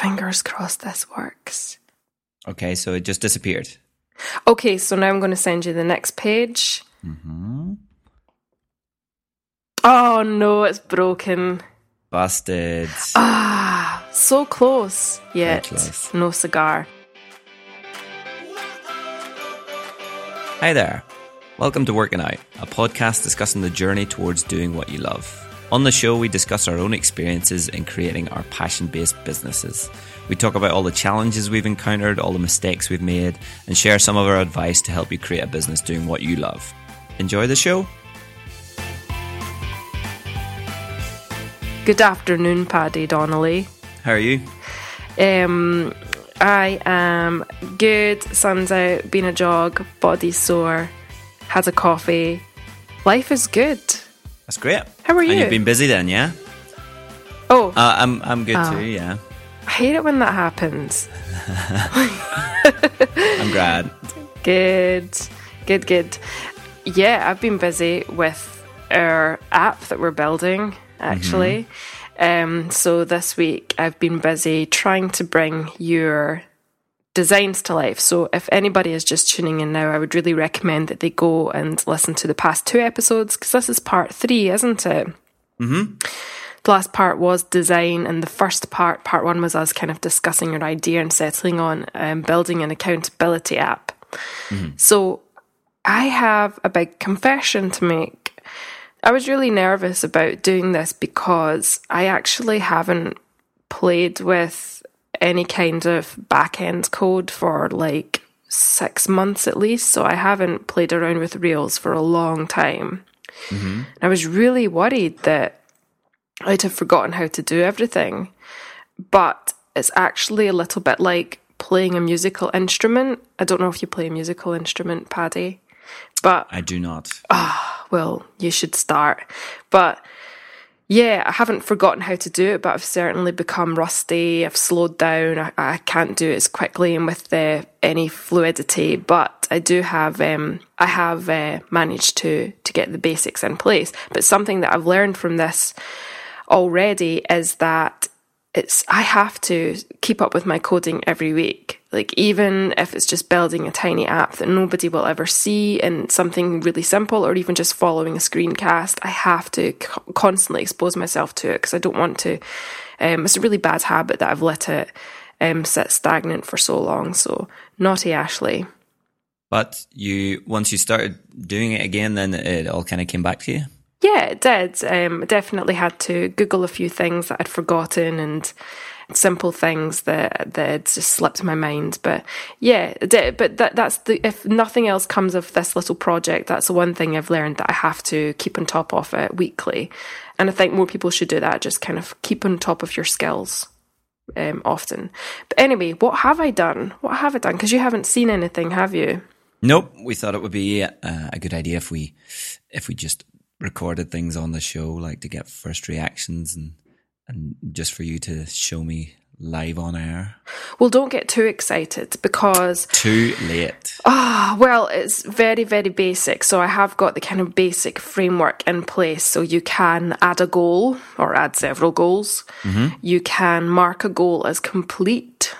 fingers crossed this works. Okay, so it just disappeared. Okay, so now I'm going to send you the next page. Mm-hmm. Oh no, it's broken. Busted. Ah, so close. Yet close. no cigar. Hi there. Welcome to Working Out, a podcast discussing the journey towards doing what you love. On the show, we discuss our own experiences in creating our passion based businesses. We talk about all the challenges we've encountered, all the mistakes we've made, and share some of our advice to help you create a business doing what you love. Enjoy the show. Good afternoon, Paddy Donnelly. How are you? Um, I am good. Sun's out, been a jog, body sore, had a coffee. Life is good. That's great. How are And you? you've been busy then, yeah? Oh, Uh, I'm I'm good Oh. too. Yeah, I hate it when that happens. I'm glad. Good, good, good. Yeah, I've been busy with our app that we're building, actually. Um, so this week I've been busy trying to bring your designs to life. So if anybody is just tuning in now, I would really recommend that they go and listen to the past two episodes because this is part three, isn't it? Mm-hmm. The last part was design, and the first part, part one, was us kind of discussing your idea and settling on um, building an accountability app. So I have a big confession to make. I was really nervous about doing this because I actually haven't played with any kind of back end code for like six months at least. So I haven't played around with Rails for a long time. I was really worried that I'd have forgotten how to do everything. But it's actually a little bit like playing a musical instrument. I don't know if you play a musical instrument, Paddy, but I do not. Ah well, you should start. But yeah, I haven't forgotten how to do it, but I've certainly become rusty. I've slowed down. I, I can't do it as quickly and with the, any fluidity. But I do have, um, I have uh, managed to to get the basics in place. But something that I've learned from this already is that it's I have to keep up with my coding every week. Like even if it's just building a tiny app that nobody will ever see and something really simple or even just following a screencast, I have to co- constantly expose myself to it because I don't want to um, it's a really bad habit that I've let it um, sit stagnant for so long. So naughty Ashley. But you once you started doing it again, then it all kind of came back to you. Yeah, it did. Um, definitely had to Google a few things that I'd forgotten and simple things that that had just slipped my mind. But yeah, did. But that that's the if nothing else comes of this little project, that's the one thing I've learned that I have to keep on top of it weekly. And I think more people should do that. Just kind of keep on top of your skills. Um, often, but anyway, what have I done? What have I done? Because you haven't seen anything, have you? Nope. We thought it would be a good idea if we if we just recorded things on the show, like to get first reactions and and just for you to show me live on air. Well, don't get too excited because Too late. Ah, well, it's very, very basic. So I have got the kind of basic framework in place. So you can add a goal or add several goals. You can mark a goal as complete.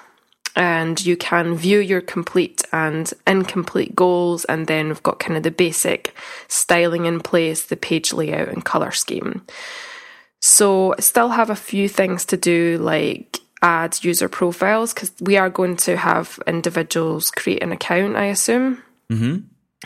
And you can view your complete and incomplete goals. And then we've got kind of the basic styling in place, the page layout and color scheme. So I still have a few things to do, like add user profiles, because we are going to have individuals create an account, I assume. hmm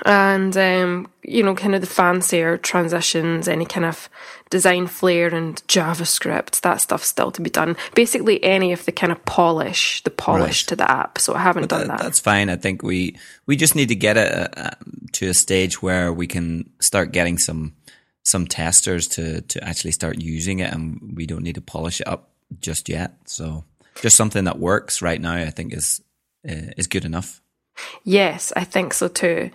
And, um, you know, kind of the fancier transitions, any kind of design flair and JavaScript, that stuff's still to be done. Basically, any of the kind of polish, the polish Right. to the app. So I haven't done That- that. That's fine. I think we we just need to get it uh, to a stage where we can start getting some some testers to to actually start using it, and we don't need to polish it up just yet. So just something that works right now, I think is uh, is good enough. Yes, I think so too.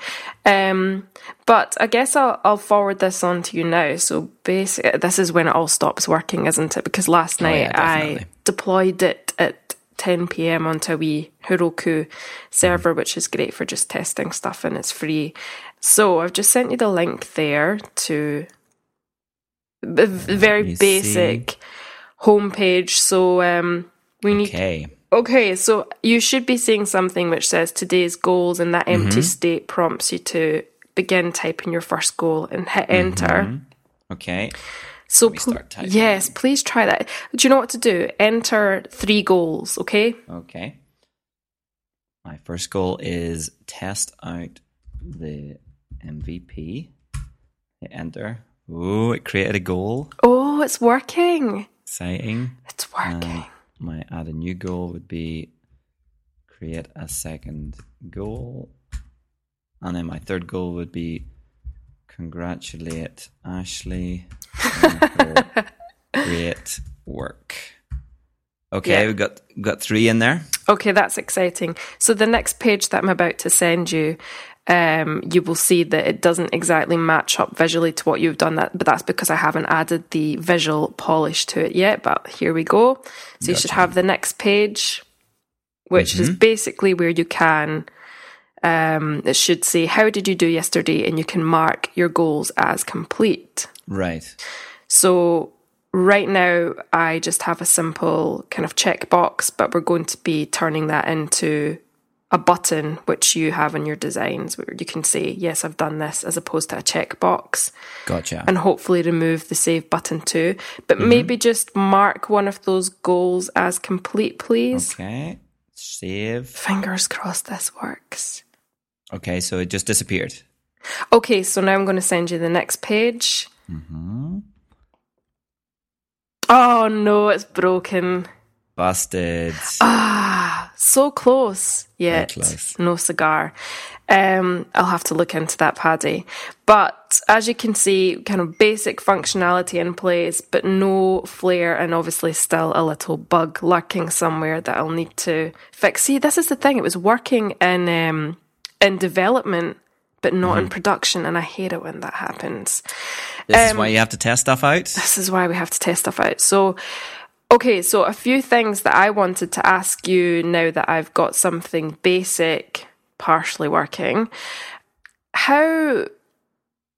Um, but I guess I'll, I'll forward this on to you now. So basically, this is when it all stops working, isn't it? Because last Oh, yeah, night I deployed it at 10 p.m. onto a wee Heroku server, which is great for just testing stuff and it's free. So I've just sent you the link there to a v- very me see. basic homepage. So um, We need Okay. So you should be seeing something which says today's goals, and that empty Mm-hmm. state prompts you to begin typing your first goal and hit enter. Okay. So, pl- start typing. yes, please try that. Do you know what to do? Enter three goals, okay? Okay. My first goal is test out the MVP. Hit enter. Oh, it created a goal. Oh, it's working. Exciting. It's working. Um, my add a new goal would be create a second goal. And then my third goal would be congratulate Ashley great work. Okay, Yeah. we've got got three in there. Okay, that's exciting. So the next page that I'm about to send you, um, you will see that it doesn't exactly match up visually to what you've done. That, but that's because I haven't added the visual polish to it yet. But here we go. So you should have the next page, which is basically where you can. Um, it should say, "How did you do yesterday?" and you can mark your goals as complete. Right. So right now, I just have a simple kind of checkbox, but we're going to be turning that into a button, which you have in your designs, where you can say, yes, I've done this, as opposed to a checkbox, Gotcha. and hopefully remove the save button too. But maybe just mark one of those goals as complete, please. okay. Save. Fingers crossed this works. Okay, so it just disappeared. Okay, so now I'm going to send you the next page. Oh no, it's broken. Busted. Ah, so close yet close. no cigar. Um, I'll have to look into that, Paddy. But as you can see, kind of basic functionality in place, but no flair, and obviously still a little bug lurking somewhere that I'll need to fix. See, this is the thing; it was working in um, in development, but not Mm-hmm. in production, and I hate it when that happens. This is why you have to test stuff out. This is why we have to test stuff out. So, okay, so a few things that I wanted to ask you now that I've got something basic partially working. How,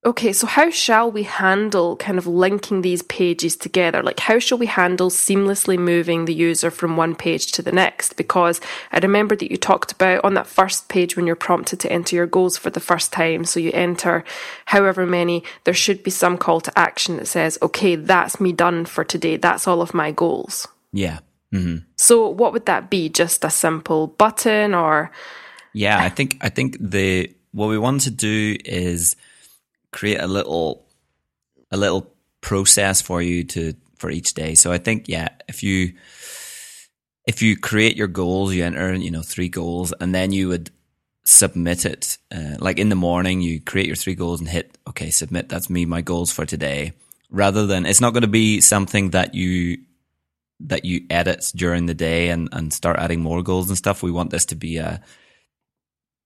okay, so how shall we handle kind of linking these pages together? Like, how shall we handle seamlessly moving the user from one page to the next? Because I remember that you talked about on that first page when you're prompted to enter your goals for the first time. So you enter however many, there should be some call to action that says, okay, that's me done for today. That's all of my goals. Yeah. Mm-hmm. So what would that be? Just a simple button or Yeah, I think I think the what we want to do is create a little a little process for you to for each day. So I think yeah, if you if you create your goals, you enter you know three goals, and then you would submit it. Uh, like in the morning, you create your three goals and hit okay, submit. That's me, my goals for today. Rather than it's not going to be something that you that you edit during the day and and start adding more goals and stuff. We want this to be a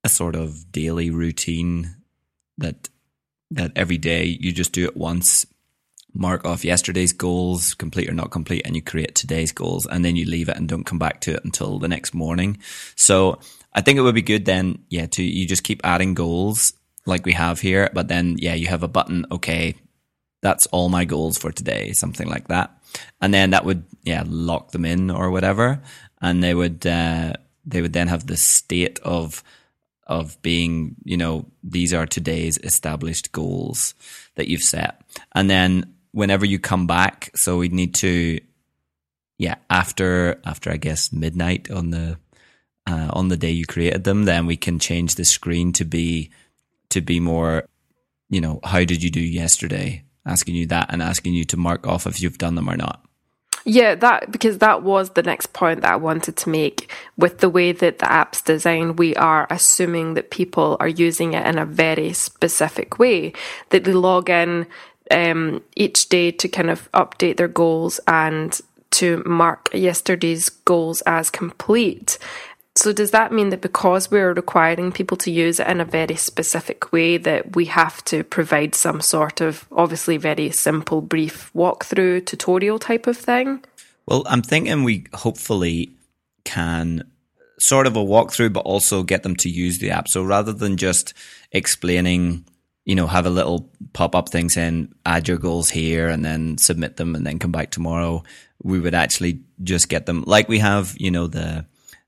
a sort of daily routine that that every day you just do it once mark off yesterday's goals complete or not complete and you create today's goals and then you leave it and don't come back to it until the next morning. So i think it would be good then yeah to you just keep adding goals like we have here but then yeah you have a button okay that's all my goals for today something like that. And then that would yeah lock them in or whatever. And they would uh, they would then have the state of of being, you know, these are today's established goals that you've set. And then whenever you come back, so we need to, yeah, after, after I guess midnight on the, uh, on the day you created them, then we can change the screen to be, to be more, you know, how did you do yesterday? Asking you that and asking you to mark off if you've done them or not. Yeah, that because that was the next point that I wanted to make. With the way that the app's designed, we are assuming that people are using it in a very specific way. That they log in um, each day to kind of update their goals and to mark yesterday's goals as complete. So does that mean that because we're requiring people to use it in a very specific way that we have to provide some sort of obviously very simple brief walkthrough tutorial type of thing? Well, I'm thinking we hopefully can sort of a walkthrough, but also get them to use the app. So rather than just explaining you know, have a little pop up thing saying add your goals here and then submit them and then come back tomorrow. We would actually just get them like we have, you know, the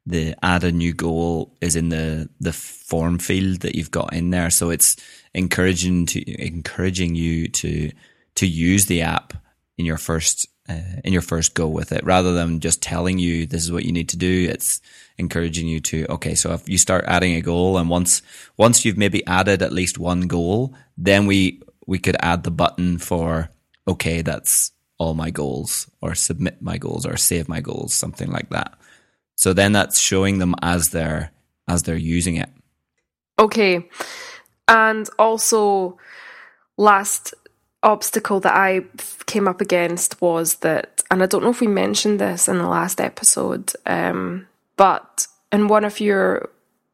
the add a new goal is in the the form field that you've got in there. So it's encouraging to encouraging you to to use the app in your first uh, in your first go with it rather than just telling you this is what you need to do it's encouraging you to okay so if you start adding a goal and once once you've maybe added at least one goal then we we could add the button for okay that's all my goals or submit my goals or save my goals something like that so then that's showing them as they're as they're using it okay and also last obstacle that I came up against was that, and I don't know if we mentioned this in the last episode, um, but in one of your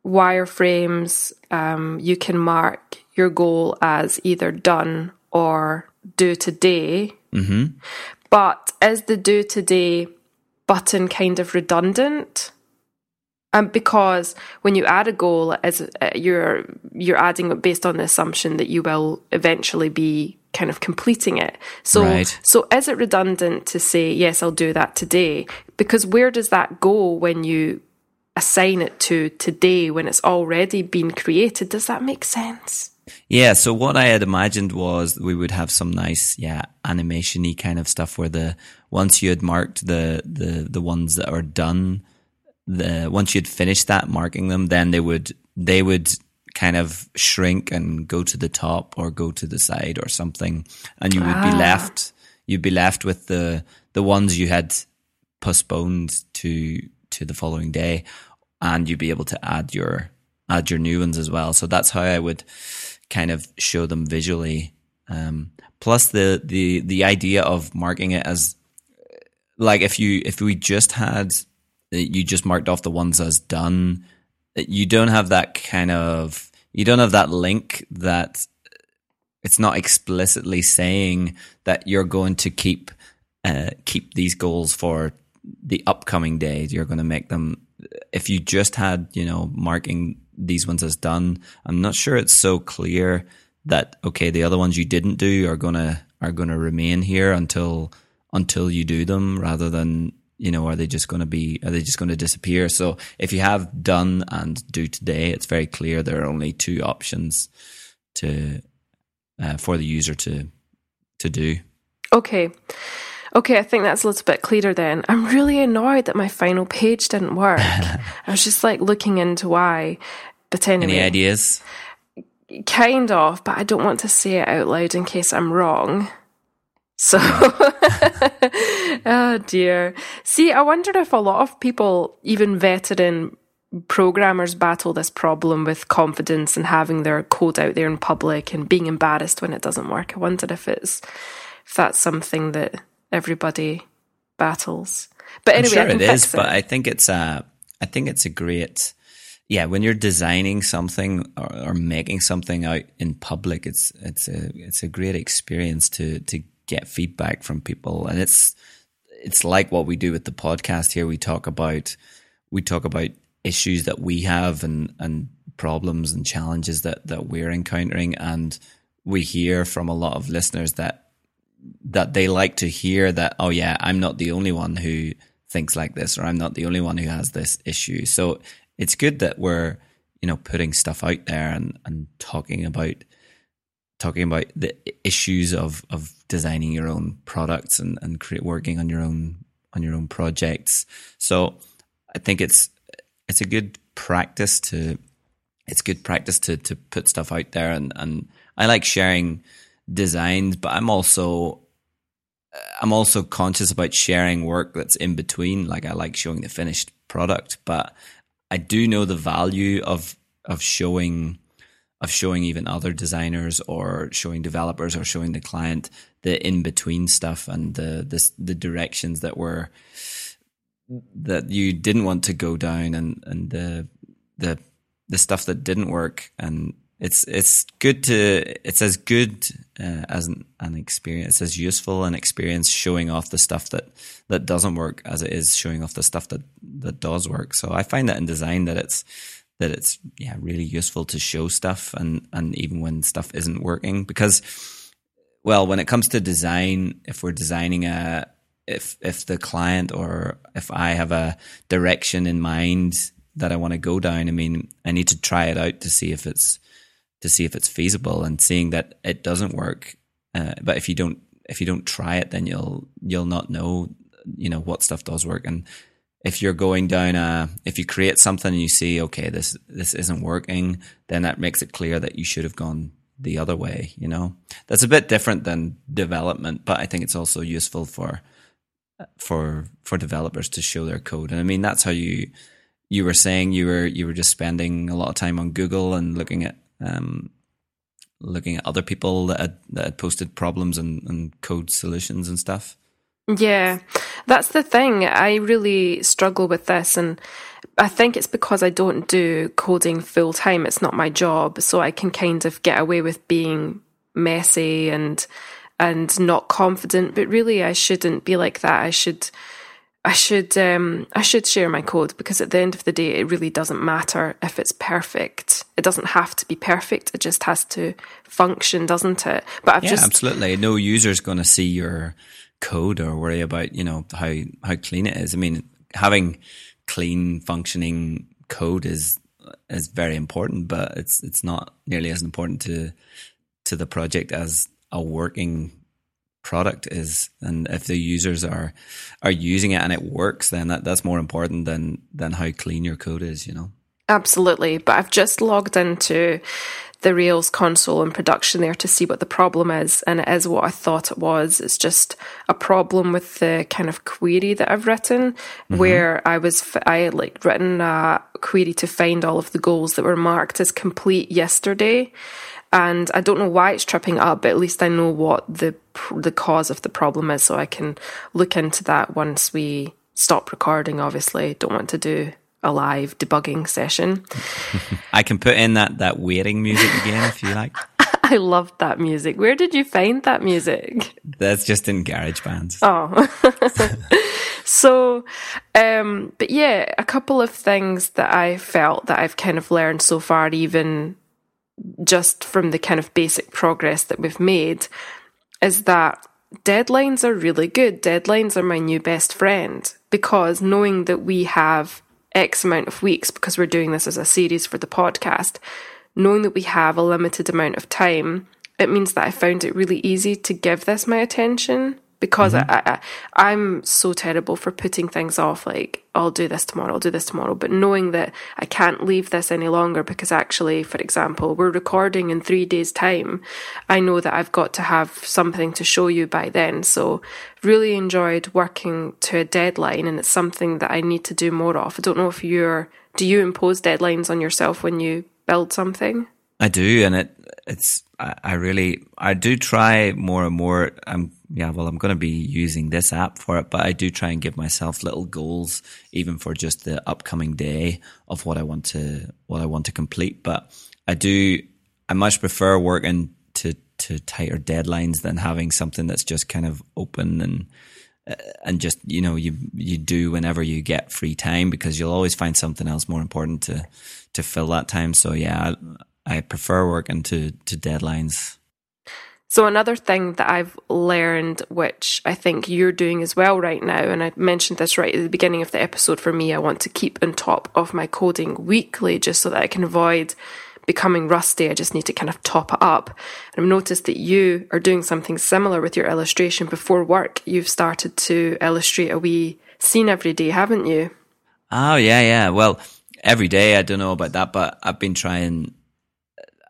wireframes, um, you can mark your goal as either done or do today. Mm-hmm. But is the do today button kind of redundant? Um, because when you add a goal, as uh, you're you're adding it based on the assumption that you will eventually be kind of completing it. So, right. so is it redundant to say yes, I'll do that today? Because where does that go when you assign it to today when it's already been created? Does that make sense? Yeah. So what I had imagined was we would have some nice, yeah, animationy kind of stuff where the once you had marked the the the ones that are done the once you'd finished that marking them, then they would they would kind of shrink and go to the top or go to the side or something, and you would ah. be left you'd be left with the the ones you had postponed to to the following day, and you'd be able to add your add your new ones as well. So that's how I would kind of show them visually. Um, plus the the the idea of marking it as like if you if we just had you just marked off the ones as done. You don't have that kind of, you don't have that link that it's not explicitly saying that you're going to keep, uh, keep these goals for the upcoming days. You're going to make them, if you just had, you know, marking these ones as done, I'm not sure it's so clear that, okay, the other ones you didn't do are to, are to remain here until, until you do them rather than you know, are they just going to be, are they just going to disappear? So if you have done and do today, it's very clear there are only two options to, uh, for the user to, to do. Okay. Okay, I think that's a little bit clearer then. I'm really annoyed that my final page didn't work. I was just like looking into why. But anyway. Any ideas? Kind of, but I don't want to say it out loud in case I'm wrong. So, oh dear. See, I wonder if a lot of people, even veteran programmers, battle this problem with confidence and having their code out there in public and being embarrassed when it doesn't work. I wonder if it's if that's something that everybody battles. But anyway, I'm sure it is. It. But I think it's a, I think it's a great. Yeah, when you're designing something or, or making something out in public, it's it's a it's a great experience to to get feedback from people. And it's, it's like what we do with the podcast here. We talk about, we talk about issues that we have and, and problems and challenges that, that we're encountering. And we hear from a lot of listeners that, that they like to hear that, oh yeah, I'm not the only one who thinks like this, or I'm not the only one who has this issue. So it's good that we're, you know, putting stuff out there and, and talking about talking about the issues of of designing your own products and and create, working on your own on your own projects. So I think it's it's a good practice to it's good practice to to put stuff out there and and I like sharing designs, but I'm also I'm also conscious about sharing work that's in between. Like I like showing the finished product, but I do know the value of of showing of showing even other designers or showing developers or showing the client the in between stuff and the, the the directions that were that you didn't want to go down and and the the the stuff that didn't work. And it's it's good to it's as good uh, as an, an experience as useful an experience showing off the stuff that that doesn't work as it is showing off the stuff that that does work. So i find that in design that it's that it's yeah really useful to show stuff and and even when stuff isn't working because well when it comes to design if we're designing a if if the client or if I have a direction in mind that I want to go down, I mean, I need to try it out to see if it's to see if it's feasible and seeing that it doesn't work. Uh, but if you don't if you don't try it, then you'll you'll not know you know what stuff does work. And if you're going down a if you create something and you see okay this this isn't working, then that makes it clear that you should have gone the other way. You know that's a bit different than development, but I think it's also useful for for for developers to show their code. And I mean that's how you you were saying you were you were just spending a lot of time on Google and looking at um, looking at other people that had, that had posted problems and, and code solutions and stuff. Yeah, that's the thing. I really struggle with this, and I think it's because I don't do coding full time. It's not my job, so I can kind of get away with being messy and and not confident. But really, I shouldn't be like that. I should. I should um, I should share my code because at the end of the day, it really doesn't matter if it's perfect. It doesn't have to be perfect. It just has to function, doesn't it? But I've yeah, just absolutely no user's going to see your code or worry about you know how how clean it is. I mean, having clean functioning code is is very important, but it's it's not nearly as important to to the project as a working product is and if the users are are using it and it works then that, that's more important than than how clean your code is you know absolutely but i've just logged into the rails console and production there to see what the problem is and it is what i thought it was it's just a problem with the kind of query that i've written mm-hmm. where i was i had like written a query to find all of the goals that were marked as complete yesterday and I don't know why it's tripping up, but at least I know what the the cause of the problem is, so I can look into that once we stop recording. Obviously, don't want to do a live debugging session. I can put in that that waiting music again if you like. I loved that music. Where did you find that music? That's just in garage bands. Oh. so, um, but yeah, a couple of things that I felt that I've kind of learned so far, even just from the kind of basic progress that we've made, is that deadlines are really good. Deadlines are my new best friend because knowing that we have X amount of weeks, because we're doing this as a series for the podcast, knowing that we have a limited amount of time, it means that I found it really easy to give this my attention because mm-hmm. I, I, I'm so terrible for putting things off. Like, I'll do this tomorrow, I'll do this tomorrow. But knowing that I can't leave this any longer because actually, for example, we're recording in three days' time, I know that I've got to have something to show you by then. So, really enjoyed working to a deadline, and it's something that I need to do more of. I don't know if you're, do you impose deadlines on yourself when you build something? I do, and it it's I, I really I do try more and more. I'm yeah, well, I'm going to be using this app for it, but I do try and give myself little goals, even for just the upcoming day of what I want to what I want to complete. But I do I much prefer working to to tighter deadlines than having something that's just kind of open and uh, and just you know you you do whenever you get free time because you'll always find something else more important to to fill that time. So yeah, I, I prefer working to to deadlines. So, another thing that I've learned, which I think you're doing as well right now, and I mentioned this right at the beginning of the episode for me, I want to keep on top of my coding weekly just so that I can avoid becoming rusty. I just need to kind of top it up. And I've noticed that you are doing something similar with your illustration before work. You've started to illustrate a wee scene every day, haven't you? Oh, yeah, yeah. Well, every day, I don't know about that, but I've been trying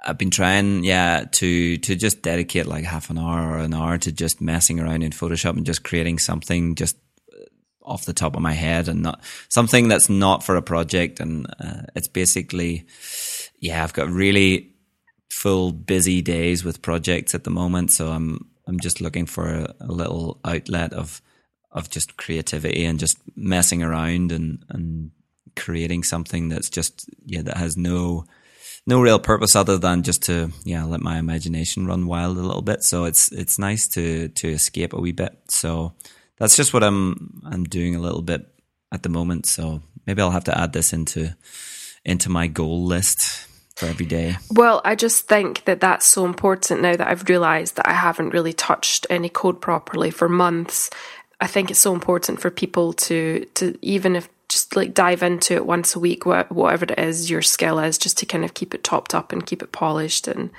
I've been trying, yeah, to to just dedicate like half an hour or an hour to just messing around in Photoshop and just creating something just uh, off the top of my head and not something that's not for a project. And uh, it's basically, yeah, I've got really full busy days with projects at the moment, so I'm I'm just looking for a, a little outlet of of just creativity and just messing around and and creating something that's just yeah that has no no real purpose other than just to yeah let my imagination run wild a little bit. So it's it's nice to to escape a wee bit. So that's just what I'm I'm doing a little bit at the moment. So maybe I'll have to add this into into my goal list for every day. Well, I just think that that's so important now that I've realized that I haven't really touched any code properly for months. I think it's so important for people to to even if just like dive into it once a week, whatever it is your skill is, just to kind of keep it topped up and keep it polished. And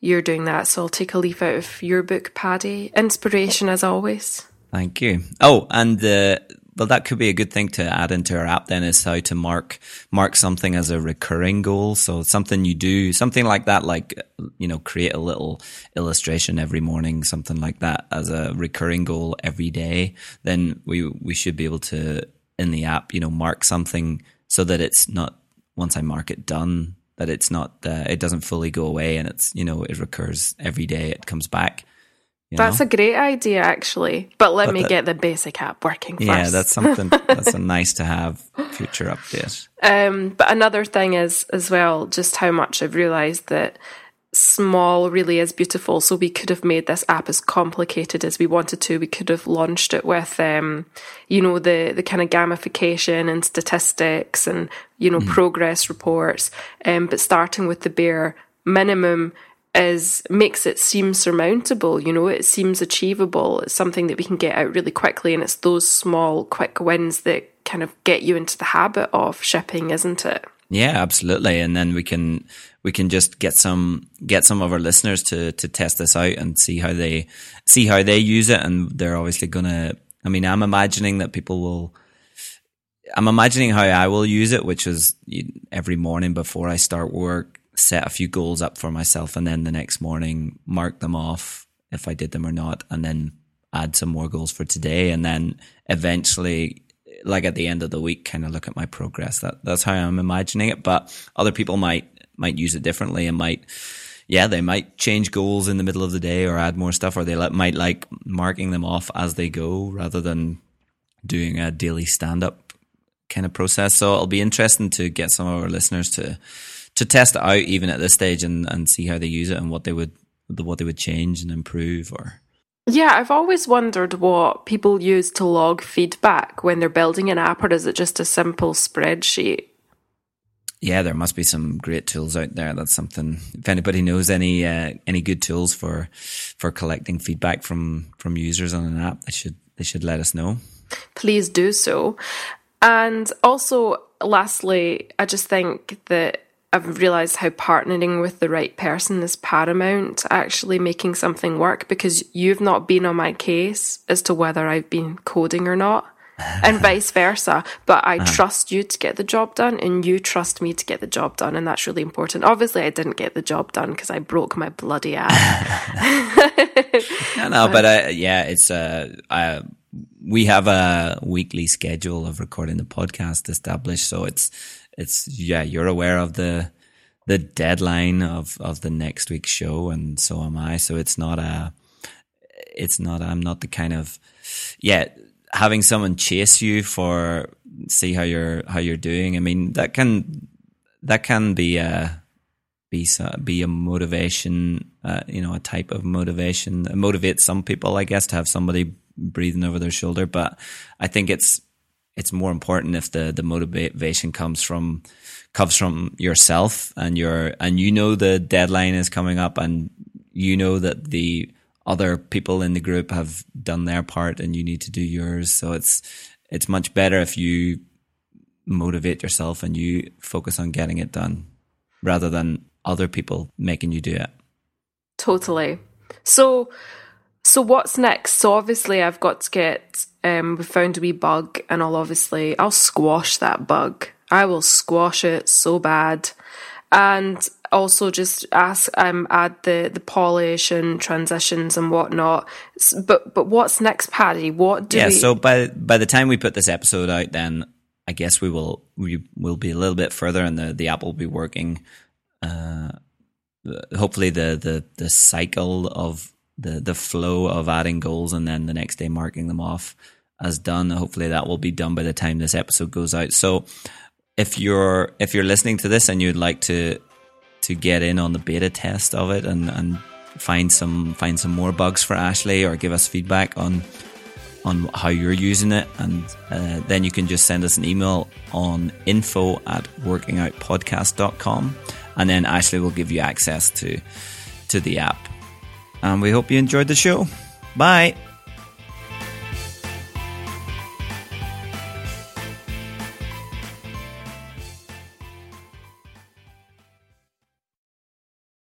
you're doing that, so I'll take a leaf out of your book, Paddy. Inspiration as always. Thank you. Oh, and uh, well, that could be a good thing to add into our app. Then is how to mark mark something as a recurring goal. So something you do, something like that, like you know, create a little illustration every morning, something like that, as a recurring goal every day. Then we we should be able to in the app, you know, mark something so that it's not once I mark it done that it's not uh, it doesn't fully go away and it's you know it recurs every day. It comes back that's know? a great idea, actually. But let but me that, get the basic app working first. Yeah, that's something that's a nice to have future update. Um, but another thing is as well, just how much I've realised that small really is beautiful. So we could have made this app as complicated as we wanted to. We could have launched it with, um, you know, the the kind of gamification and statistics and you know mm. progress reports. Um, but starting with the bare minimum is makes it seem surmountable you know it seems achievable it's something that we can get out really quickly and it's those small quick wins that kind of get you into the habit of shipping isn't it yeah absolutely. And then we can we can just get some get some of our listeners to to test this out and see how they see how they use it. And they're obviously gonna i mean i'm imagining that people will i'm imagining how i will use it which is every morning before i start work set a few goals up for myself and then the next morning mark them off if I did them or not and then add some more goals for today. And then eventually like at the end of the week kind of look at my progress. That that's how I'm imagining it but other people might might use it differently and might yeah they might change goals in the middle of the day or add more stuff or they might like marking them off as they go rather than doing a daily stand up kind of process. So it'll be interesting to get some of our listeners to to test it out even at this stage and, and see how they use it and what they would what they would change and improve or yeah, I've always wondered what people use to log feedback when they're building an app, or is it just a simple spreadsheet? Yeah, there must be some great tools out there. That's something. If anybody knows any uh, any good tools for for collecting feedback from from users on an app, they should they should let us know. Please do so. And also, lastly, I just think that I've realised how partnering with the right person is paramount actually making something work because you've not been on my case as to whether I've been coding or not. and vice versa. But I uh-huh. trust you to get the job done, and you trust me to get the job done, and that's really important. Obviously, I didn't get the job done because I broke my bloody ass. no, no, but uh, yeah, it's uh, uh, we have a weekly schedule of recording the podcast established, so it's it's yeah, you're aware of the the deadline of of the next week's show, and so am I. So it's not a, it's not. I'm not the kind of, yeah, having someone chase you for see how you're how you're doing. I mean that can that can be a be be a motivation, uh, you know, a type of motivation. It motivates some people, I guess, to have somebody breathing over their shoulder. But I think it's it's more important if the the motivation comes from comes from yourself and your and you know the deadline is coming up and you know that the other people in the group have done their part and you need to do yours. So it's it's much better if you motivate yourself and you focus on getting it done rather than other people making you do it. Totally. So so what's next so obviously i've got to get um, we found a wee bug, and I'll obviously I'll squash that bug. I will squash it so bad, and also just ask um add the the polish and transitions and whatnot. But but what's next, Paddy? What do yeah? We... So by by the time we put this episode out, then I guess we will we will be a little bit further, and the the app will be working. Uh, hopefully the the the cycle of the the flow of adding goals and then the next day marking them off as done. Hopefully that will be done by the time this episode goes out. So if you're if you're listening to this and you'd like to to get in on the beta test of it and, and find some find some more bugs for Ashley or give us feedback on on how you're using it. And uh, then you can just send us an email on info at workingoutpodcast.com. And then Ashley will give you access to, to the app. And we hope you enjoyed the show. Bye.